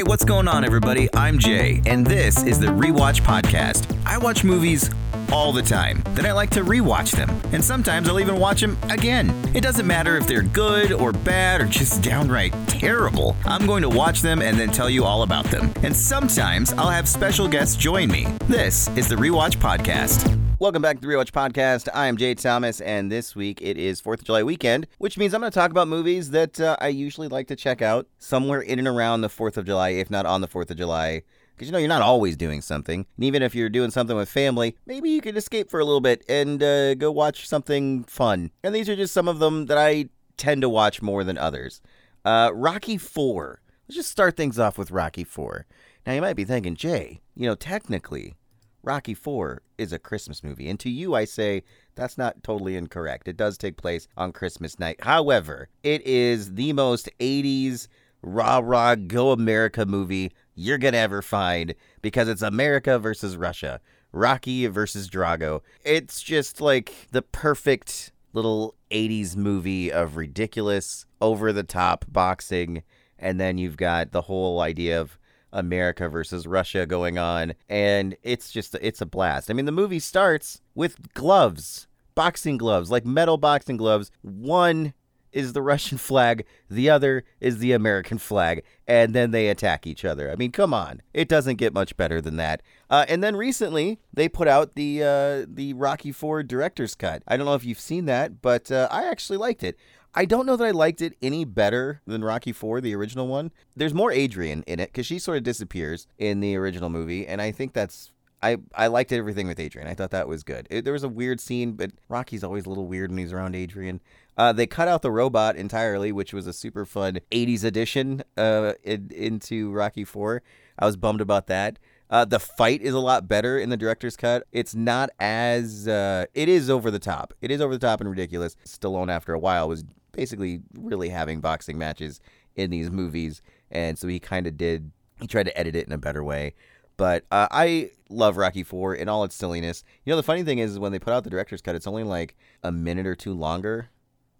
Hey, what's going on, everybody? I'm Jay, and this is the Rewatch Podcast. I watch movies all the time. Then I like to rewatch them, and sometimes I'll even watch them again. It doesn't matter if they're good or bad or just downright terrible. I'm going to watch them and then tell you all about them. And sometimes I'll have special guests join me. This is the Rewatch Podcast. Welcome back to the Rewatch Podcast. I am Jay Thomas, and this week it is 4th of July weekend, which means I'm going to talk about movies that uh, I usually like to check out somewhere in and around the 4th of July, if not on the 4th of July. Because you know, you're not always doing something. And even if you're doing something with family, maybe you could escape for a little bit and uh, go watch something fun. And these are just some of them that I tend to watch more than others. Uh, Rocky 4. Let's just start things off with Rocky 4. Now, you might be thinking, Jay, you know, technically, Rocky 4 is a Christmas movie. And to you, I say that's not totally incorrect. It does take place on Christmas night. However, it is the most 80s rah rah go America movie you're going to ever find because it's America versus Russia, Rocky versus Drago. It's just like the perfect little 80s movie of ridiculous, over the top boxing. And then you've got the whole idea of America versus Russia going on, and it's just it's a blast. I mean, the movie starts with gloves, boxing gloves, like metal boxing gloves. One is the Russian flag, the other is the American flag, and then they attack each other. I mean, come on, it doesn't get much better than that. Uh, and then recently they put out the uh, the Rocky Four director's cut. I don't know if you've seen that, but uh, I actually liked it. I don't know that I liked it any better than Rocky 4, the original one. There's more Adrian in it because she sort of disappears in the original movie, and I think that's. I, I liked everything with Adrian. I thought that was good. It, there was a weird scene, but Rocky's always a little weird when he's around Adrian. Uh, they cut out the robot entirely, which was a super fun 80s addition uh, in, into Rocky 4. I was bummed about that. Uh, the fight is a lot better in the director's cut. It's not as uh, it is over the top. It is over the top and ridiculous. Stallone, after a while, was basically really having boxing matches in these movies, and so he kind of did. He tried to edit it in a better way. But uh, I love Rocky Four in all its silliness. You know, the funny thing is when they put out the director's cut, it's only like a minute or two longer,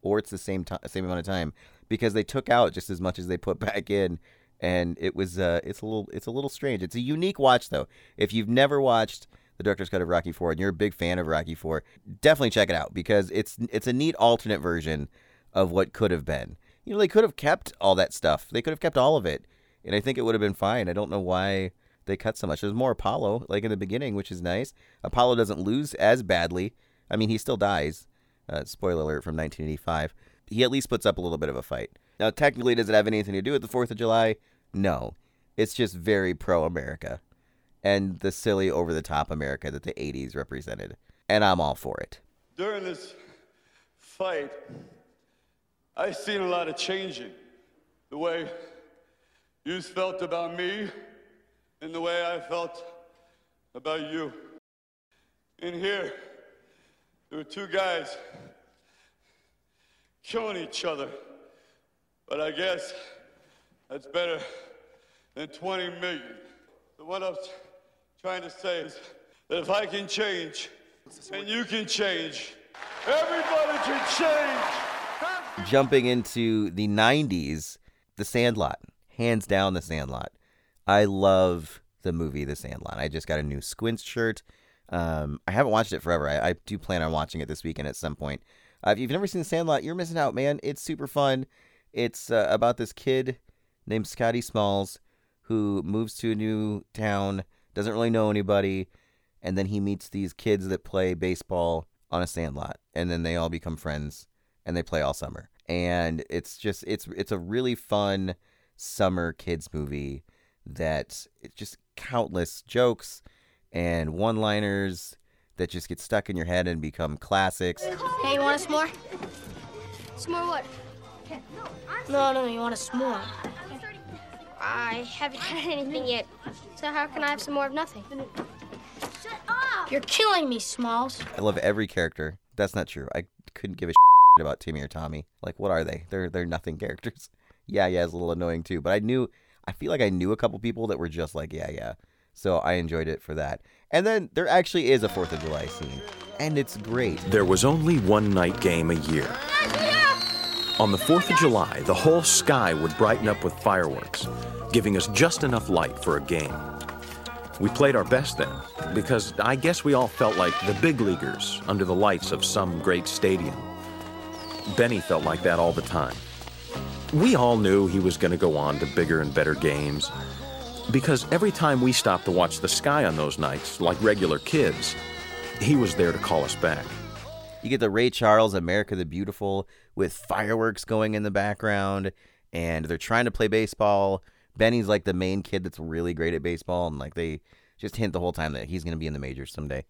or it's the same time, same amount of time, because they took out just as much as they put back in, and it was uh, it's a little it's a little strange. It's a unique watch though. If you've never watched the director's cut of Rocky Four and you're a big fan of Rocky Four, definitely check it out because it's it's a neat alternate version of what could have been. You know, they could have kept all that stuff. They could have kept all of it, and I think it would have been fine. I don't know why they cut so much. There's more Apollo, like in the beginning, which is nice. Apollo doesn't lose as badly. I mean, he still dies. Uh, spoiler alert from 1985. He at least puts up a little bit of a fight. Now, technically, does it have anything to do with the 4th of July? No. It's just very pro America and the silly, over the top America that the 80s represented. And I'm all for it. During this fight, I've seen a lot of changing. The way you felt about me and the way I felt about you. In here, there were two guys killing each other. But I guess that's better than 20 million. So what I'm trying to say is that if I can change, and you can change, everybody can change. Jumping into the 90s, The Sandlot. Hands down, The Sandlot. I love the movie The Sandlot. I just got a new Squints shirt. Um, I haven't watched it forever. I, I, do plan on watching it this weekend at some point. Uh, if you've never seen The Sandlot, you're missing out, man. It's super fun. It's uh, about this kid named Scotty Smalls who moves to a new town, doesn't really know anybody, and then he meets these kids that play baseball on a sandlot, and then they all become friends and they play all summer. And it's just it's it's a really fun summer kids movie that it's just countless jokes and one-liners that just get stuck in your head and become classics. Hey, you want a s'more? S'more what? No, no, you want a s'more. I haven't had anything yet, so how can I have some more of nothing? Shut up! You're killing me, Smalls. I love every character. That's not true. I couldn't give a about Timmy or Tommy. Like, what are they? They're they're nothing characters. Yeah, yeah, it's a little annoying too. But I knew, I feel like I knew a couple people that were just like, yeah, yeah. So I enjoyed it for that. And then there actually is a Fourth of July scene, and it's great. There was only one night game a year. On the 4th of July, the whole sky would brighten up with fireworks, giving us just enough light for a game. We played our best then, because I guess we all felt like the big leaguers under the lights of some great stadium. Benny felt like that all the time. We all knew he was going to go on to bigger and better games, because every time we stopped to watch the sky on those nights, like regular kids, he was there to call us back. You get the Ray Charles America the Beautiful with fireworks going in the background, and they're trying to play baseball. Benny's like the main kid that's really great at baseball, and like they just hint the whole time that he's going to be in the majors someday.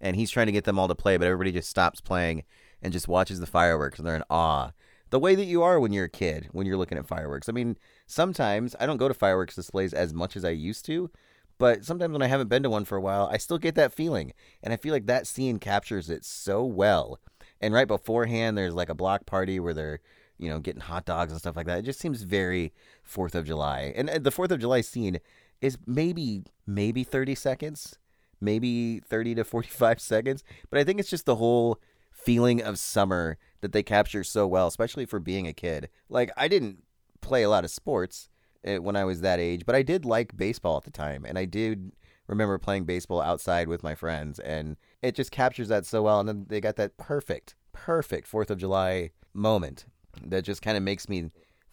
And he's trying to get them all to play, but everybody just stops playing and just watches the fireworks, and they're in awe. The way that you are when you're a kid, when you're looking at fireworks. I mean, sometimes I don't go to fireworks displays as much as I used to, but sometimes when I haven't been to one for a while, I still get that feeling. And I feel like that scene captures it so well. And right beforehand, there's like a block party where they're, you know, getting hot dogs and stuff like that. It just seems very 4th of July. And the 4th of July scene is maybe, maybe 30 seconds, maybe 30 to 45 seconds. But I think it's just the whole feeling of summer that they capture so well, especially for being a kid. Like, I didn't play a lot of sports eh, when I was that age, but I did like baseball at the time. And I did remember playing baseball outside with my friends. And it just captures that so well. And then they got that perfect, perfect 4th of July moment that just kind of makes me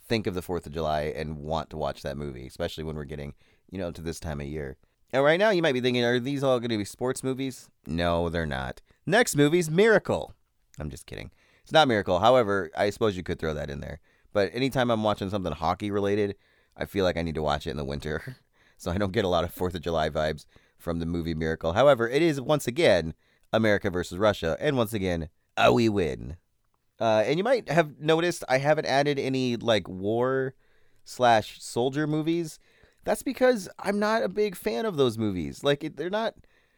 think of the 4th of July and want to watch that movie, especially when we're getting, you know, to this time of year. And right now you might be thinking, are these all going to be sports movies? No, they're not. Next movie's Miracle. I'm just kidding. It's not Miracle. However, I suppose you could throw that in there. But anytime I'm watching something hockey related, I feel like I need to watch it in the winter. so I don't get a lot of 4th of July vibes from the movie Miracle. However, it is once again America versus Russia, and once again, a we win. Uh, and you might have noticed I haven't added any like war slash soldier movies. That's because I'm not a big fan of those movies. Like they're not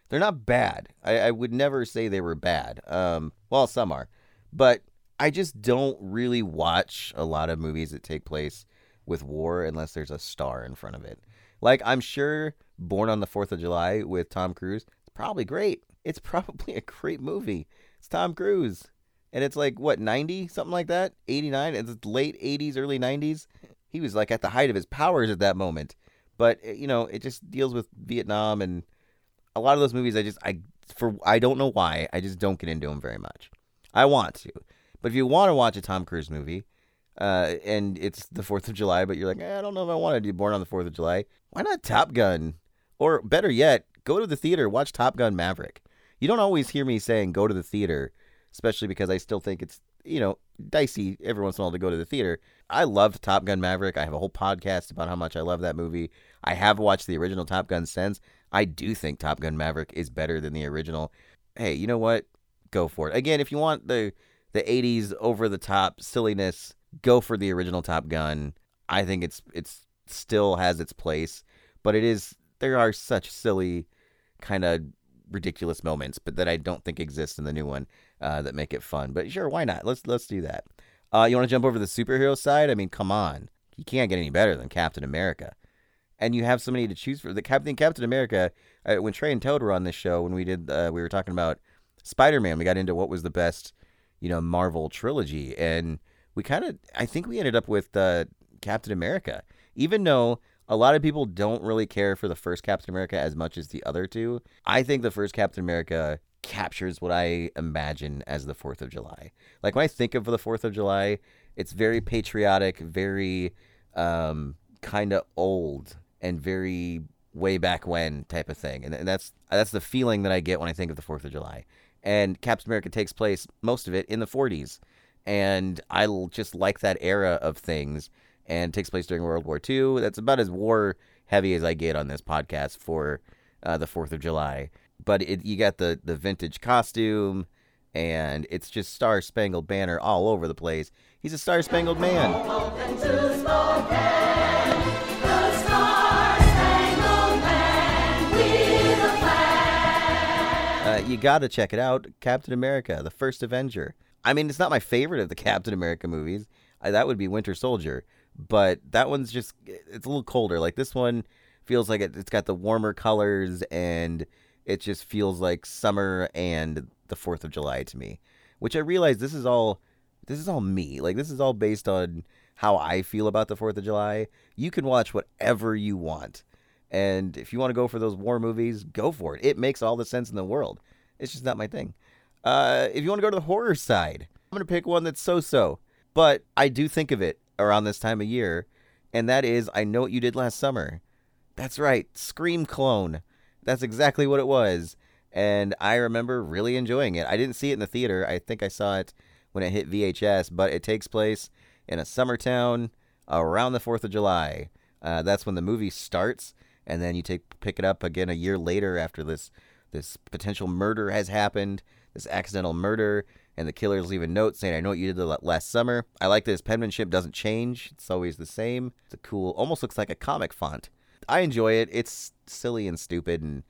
they're not bad. I, I would never say they were bad. Um, well, some are, but I just don't really watch a lot of movies that take place with war unless there's a star in front of it. Like I'm sure Born on the Fourth of July with Tom Cruise, it's probably great. It's probably a great movie. It's Tom Cruise. And it's like what, 90, something like that? 89, it's late 80s, early 90s. He was like at the height of his powers at that moment. But eh, you know, it just deals with Vietnam and a lot of those movies I just I for I don't know why, I just don't get into them very much. I want to. But if you want to watch a Tom Cruise movie, uh, and it's the Fourth of July, but you're like, eh, I don't know if I want to do Born on the Fourth of July. Why not Top Gun? Or better yet, go to the theater, watch Top Gun Maverick. You don't always hear me saying go to the theater, especially because I still think it's, you know, dicey every once in a while to go to the theater. I loved Top Gun Maverick. I have a whole podcast about how much I love that movie. I have watched the original Top Gun since. I do think Top Gun Maverick is better than the original. Hey, you know what? Go for it. Again, if you want the the 80s over the top silliness, go for the original Top Gun. I think it's it's still has its place, but it is there are such silly kind of ridiculous moments, but that I don't think exist in the new one uh, that make it fun. But sure, why not? Let's let's do that. Uh, you want to jump over the superhero side? I mean, come on, you can't get any better than Captain America, and you have so many to choose for. The Captain Captain America. Uh, when Trey and Toad were on this show, when we did, uh, we were talking about Spider Man. We got into what was the best, you know, Marvel trilogy, and we kind of, I think we ended up with uh, Captain America, even though a lot of people don't really care for the first Captain America as much as the other two. I think the first Captain America captures what I imagine as the 4th of July. Like when I think of the 4th of July, it's very patriotic, very um, kind of old and very way back when type of thing. And, and that's that's the feeling that I get when I think of the 4th of July. And Captain America takes place most of it in the 40s. And I just like that era of things and takes place during World War II. That's about as war heavy as I get on this podcast for uh, the Fourth of July. But it, you got the the vintage costume, and it's just Star Spangled Banner all over the place. He's a Star Spangled Man. You got to check it out. Captain America, the first Avenger. I mean, it's not my favorite of the Captain America movies. I, that would be Winter Soldier but that one's just it's a little colder. Like this one feels like it, it's got the warmer colors and it just feels like summer and the 4th of July to me. Which I realize this is all this is all me. Like this is all based on how I feel about the 4th of July. You can watch whatever you want. And if you want to go for those war movies, go for it. It makes all the sense in the world. It's just not my thing. Uh, if you want to go to the horror side, I'm going to pick one that's so so. But I do think of it around this time of year, and that is I Know What You Did Last Summer. That's right, Scream clone. That's exactly what it was. And I remember really enjoying it. I didn't see it in the theater. I think I saw it when it hit VHS, but it takes place in a summer town around the 4th of July. Uh, that's when the movie starts, and then you take pick it up again a year later after this this potential murder has happened, this accidental murder, and the killers leave a note saying, "I know what you did last summer." I like that his penmanship doesn't change; it's always the same. It's a cool, almost looks like a comic font. I enjoy it. It's silly and stupid and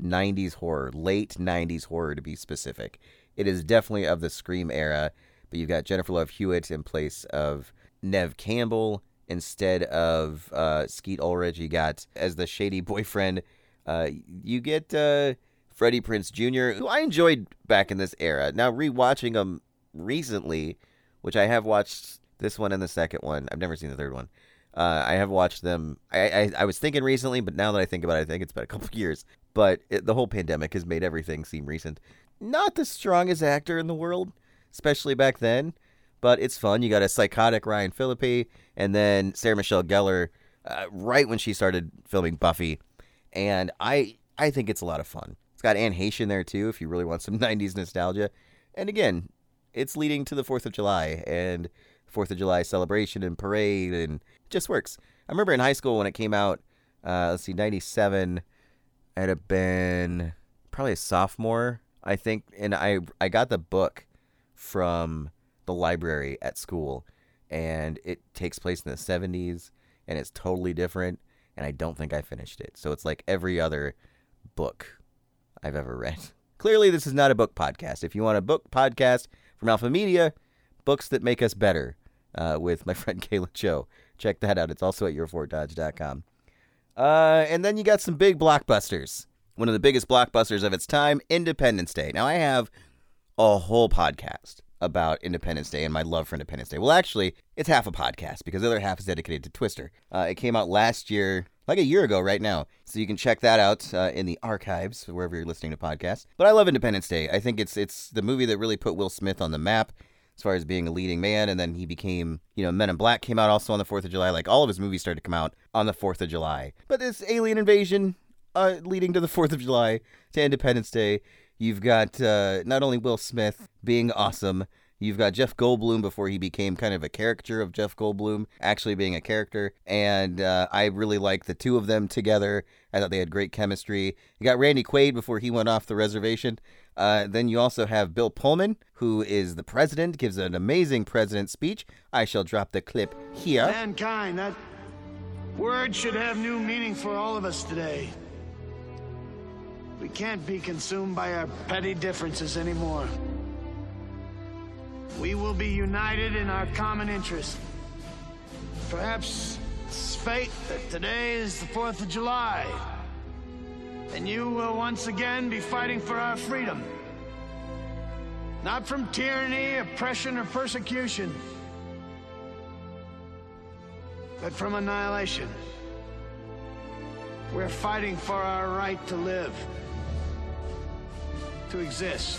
90s horror, late 90s horror to be specific. It is definitely of the Scream era, but you've got Jennifer Love Hewitt in place of Neve Campbell instead of uh, Skeet Ulrich. You got as the shady boyfriend. Uh, you get uh, Freddie Prinze Jr., who I enjoyed back in this era. Now rewatching them recently, which I have watched this one and the second one. I've never seen the third one. Uh, I have watched them. I, I, I was thinking recently, but now that I think about it, I think it's been a couple years. But it, the whole pandemic has made everything seem recent. Not the strongest actor in the world, especially back then. But it's fun. You got a psychotic Ryan Phillippe, and then Sarah Michelle Gellar, uh, right when she started filming Buffy, and I I think it's a lot of fun. It's got Anne Heche there too, if you really want some '90s nostalgia. And again, it's leading to the Fourth of July and Fourth of July celebration and parade, and just works. I remember in high school when it came out. Uh, let's see, '97. I'd have been probably a sophomore, I think, and I I got the book from the library at school, and it takes place in the '70s, and it's totally different, and I don't think I finished it. So it's like every other book I've ever read. Clearly, this is not a book podcast. If you want a book podcast from Alpha Media, books that make us better, uh, with my friend Kayla Cho. Check that out. It's also at yourfortdodge.com. Uh, and then you got some big blockbusters. One of the biggest blockbusters of its time, Independence Day. Now, I have a whole podcast about Independence Day and my love for Independence Day. Well, actually, it's half a podcast because the other half is dedicated to Twister. Uh, it came out last year, like a year ago, right now. So you can check that out uh, in the archives wherever you're listening to podcasts. But I love Independence Day. I think it's it's the movie that really put Will Smith on the map as far as being a leading man. And then he became, you know, Men in Black came out also on the 4th of July. Like all of his movies started to come out on the 4th of July. But this alien invasion uh, leading to the 4th of July, to Independence Day, you've got uh, not only Will Smith being awesome, You've got Jeff Goldblum before he became kind of a caricature of Jeff Goldblum, actually being a character. And uh, I really like the two of them together. I thought they had great chemistry. You got Randy Quaid before he went off the reservation. Uh, then you also have Bill Pullman, who is the president, gives an amazing president speech. I shall drop the clip here. Mankind, that word should have new meaning for all of us today. We can't be consumed by our petty differences anymore. We will be united in our common interest. Perhaps it's fate that today is the 4th of July. And you will once again be fighting for our freedom. Not from tyranny, oppression, or persecution, but from annihilation. We're fighting for our right to live, to exist.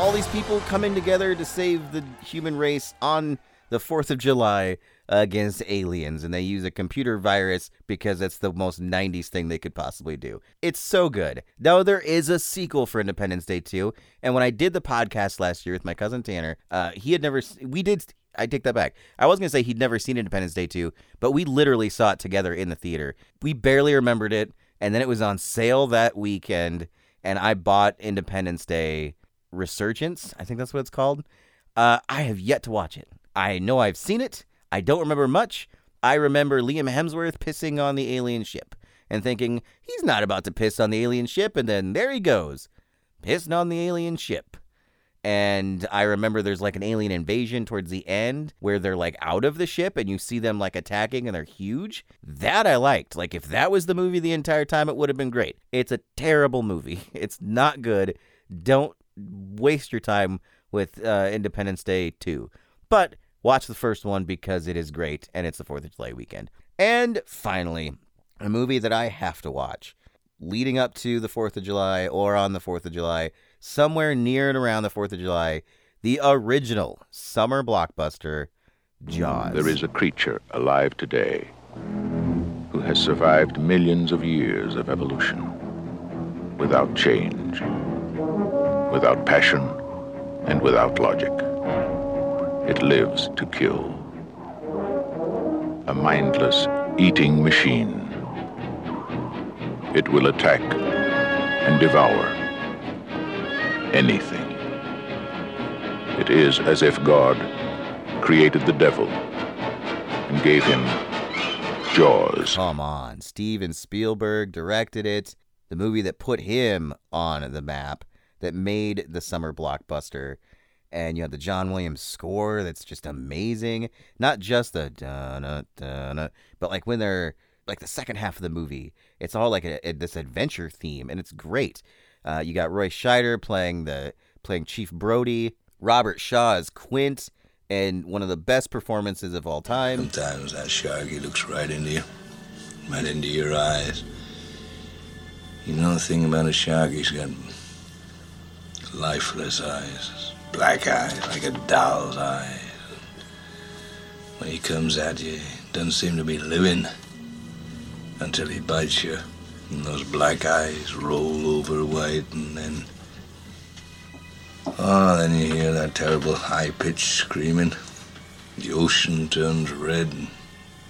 all these people coming together to save the human race on the 4th of July against aliens, and they use a computer virus because it's the most 90s thing they could possibly do. It's so good. Now, there is a sequel for Independence Day 2, and when I did the podcast last year with my cousin Tanner, uh, he had never, we did, I take that back. I was going to say he'd never seen Independence Day 2, but we literally saw it together in the theater. We barely remembered it, and then it was on sale that weekend, and I bought Independence Day Resurgence. I think that's what it's called. Uh, I have yet to watch it. I know I've seen it. I don't remember much. I remember Liam Hemsworth pissing on the alien ship and thinking, he's not about to piss on the alien ship, and then there he goes, pissing on the alien ship. And I remember there's like an alien invasion towards the end where they're like out of the ship and you see them like attacking and they're huge. That I liked. Like, if that was the movie the entire time, it would have been great. It's a terrible movie. It's not good. Don't waste your time with uh, Independence Day 2. But watch the first one because it is great and it's the 4th of July weekend. And finally, a movie that I have to watch leading up to the 4th of July or on the 4th of July, somewhere near and around the 4th of July, the original summer blockbuster, Jaws. There is a creature alive today who has survived millions of years of evolution without change, without passion, and without logic. It lives to kill. A mindless eating machine it will attack and devour anything. It is as if God created the devil and gave him jaws. Come on. Steven Spielberg directed it. The movie that put him on the map, that made the summer blockbuster. And you have the John Williams score that's just amazing. Not just the da da but like when they're like the second half of the movie. It's all like a, a, this adventure theme, and it's great. Uh, you got Roy Scheider playing the playing Chief Brody, Robert Shaw as Quint, and one of the best performances of all time. Sometimes that Sharky looks right into you, right into your eyes. You know the thing about a shark, he's got lifeless eyes, black eyes, like a doll's eyes. When he comes at you, he doesn't seem to be living until he bites you. And those black eyes roll over white, and then. Oh, then you hear that terrible high pitched screaming. The ocean turns red, and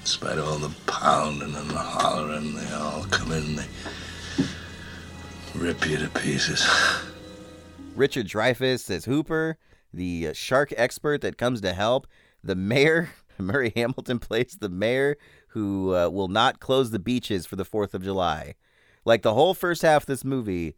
in spite of all the pounding and the hollering, they all come in and they rip you to pieces. Richard Dreyfuss as Hooper, the uh, shark expert that comes to help. The mayor, Murray Hamilton plays the mayor who uh, will not close the beaches for the 4th of July. Like the whole first half of this movie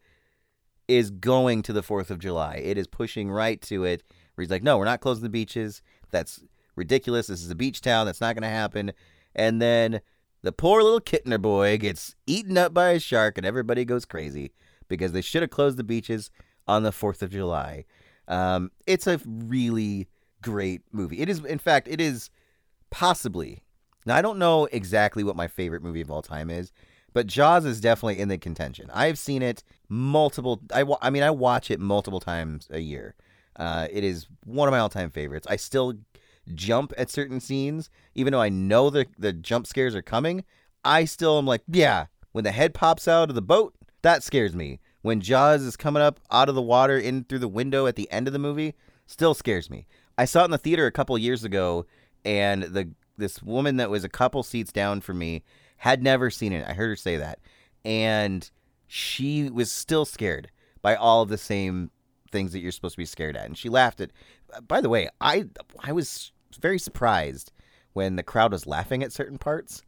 is going to the 4th of July. It is pushing right to it. Where he's like, no, we're not closing the beaches. That's ridiculous. This is a beach town. That's not going to happen. And then the poor little Kintner boy gets eaten up by a shark, and everybody goes crazy because they should have closed the beaches on the 4th of July. Um, it's a really great movie. It is, in fact, it is possibly now, I don't know exactly what my favorite movie of all time is, but Jaws is definitely in the contention. I've seen it multiple. I, I mean, I watch it multiple times a year. Uh, it is one of my all-time favorites. I still jump at certain scenes, even though I know the the jump scares are coming. I still am like, yeah. When the head pops out of the boat, that scares me. When Jaws is coming up out of the water in through the window at the end of the movie, still scares me. I saw it in the theater a couple years ago, and the this woman that was a couple seats down from me had never seen it. I heard her say that, and she was still scared by all the same things that you're supposed to be scared at, and she laughed at. By the way, I I was very surprised when the crowd was laughing at certain parts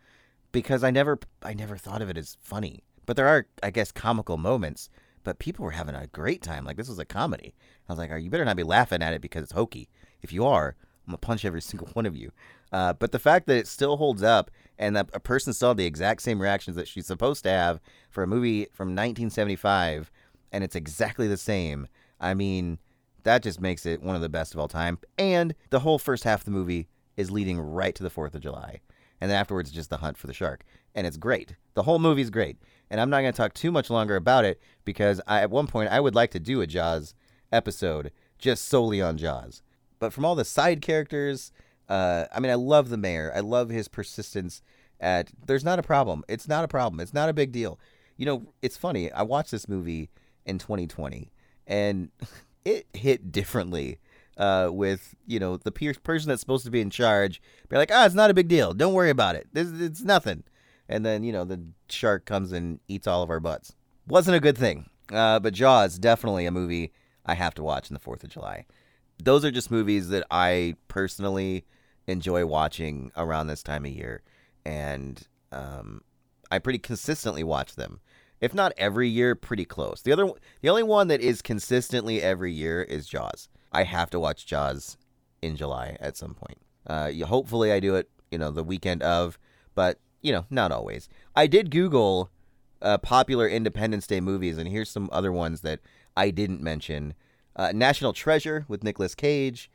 because I never I never thought of it as funny. But there are, I guess, comical moments. But people were having a great time. Like this was a comedy. I was like, "You better not be laughing at it because it's hokey. If you are, I'm gonna punch every single one of you." Uh, but the fact that it still holds up and that a person saw the exact same reactions that she's supposed to have for a movie from 1975 and it's exactly the same, I mean, that just makes it one of the best of all time. And the whole first half of the movie is leading right to the 4th of July. And then afterwards, just the hunt for the shark. And it's great. The whole movie's great. And I'm not going to talk too much longer about it because I, at one point I would like to do a Jaws episode just solely on Jaws. But from all the side characters uh, I mean, I love the mayor. I love his persistence at there's not a problem. It's not a problem. It's not a big deal. You know, it's funny. I watched this movie in 2020 and it hit differently uh, with, you know, the pe- person that's supposed to be in charge be like, ah, it's not a big deal. Don't worry about it. This, it's nothing. And then, you know, the shark comes and eats all of our butts. Wasn't a good thing. Uh, but Jaws, definitely a movie I have to watch in the 4th of July. those are just movies that I personally enjoy watching around this time of year, and um, I pretty consistently watch them. If not every year, pretty close. The other, the only one that is consistently every year is Jaws. I have to watch Jaws in July at some point. Uh, hopefully, I do it, you know, the weekend of, but you know, not always. I did Google uh, popular Independence Day movies, and here's some other ones that I didn't mention: uh, National Treasure with Nicolas Cage,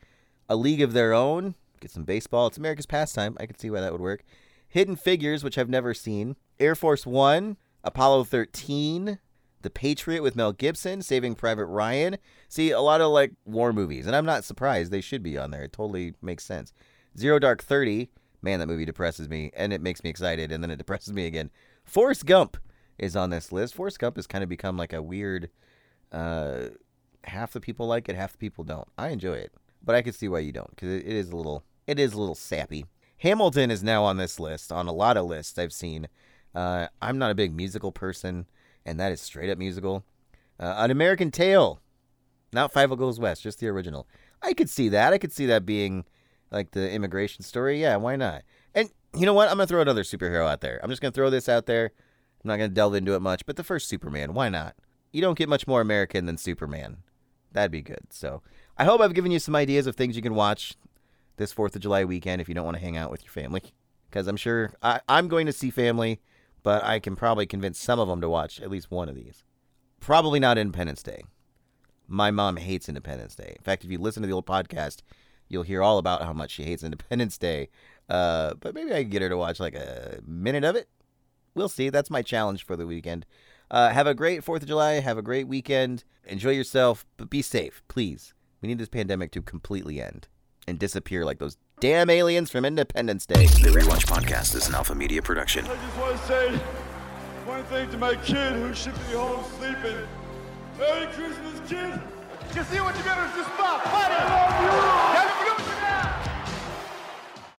A League of Their Own. Get some baseball. It's America's pastime. I could see why that would work. Hidden Figures, which I've never seen. Air Force One, Apollo 13, The Patriot with Mel Gibson, Saving Private Ryan. See, a lot of like war movies, and I'm not surprised they should be on there. It totally makes sense. Zero Dark 30, man, that movie depresses me, and it makes me excited, and then it depresses me again. Forrest Gump is on this list. Forrest Gump has kind of become like a weird. Uh, half the people like it, half the people don't. I enjoy it, but I can see why you don't because it, it is a little, it is a little sappy. Hamilton is now on this list, on a lot of lists I've seen. Uh, I'm not a big musical person, and that is straight up musical. Uh, An American Tale, not Fievel Goes West, just the original. I could see that. I could see that being like the immigration story. Yeah, why not? And you know what? I'm gonna throw another superhero out there. I'm just gonna throw this out there. I'm not gonna delve into it much, but the first Superman, why not? You don't get much more American than Superman. That'd be good. So I hope I've given you some ideas of things you can watch this Fourth of July weekend if you don't want to hang out with your family. Because I'm sure I, I'm going to see family, but I can probably convince some of them to watch at least one of these. Probably not Independence Day. My mom hates Independence Day. In fact, if you listen to the old podcast, you'll hear all about how much she hates Independence Day. Uh, but maybe I can get her to watch like a minute of it. We'll see. That's my challenge for the weekend. Uh, have a great 4th of July. Have a great weekend. Enjoy yourself, but be safe, please. We need this pandemic to completely end and disappear like those damn aliens from Independence Day. The Rewatch Podcast is an Alpha Media production. I just want to say one thing to my kid who should be home sleeping. Merry Christmas, kid! You see what you better just stop. Buddy.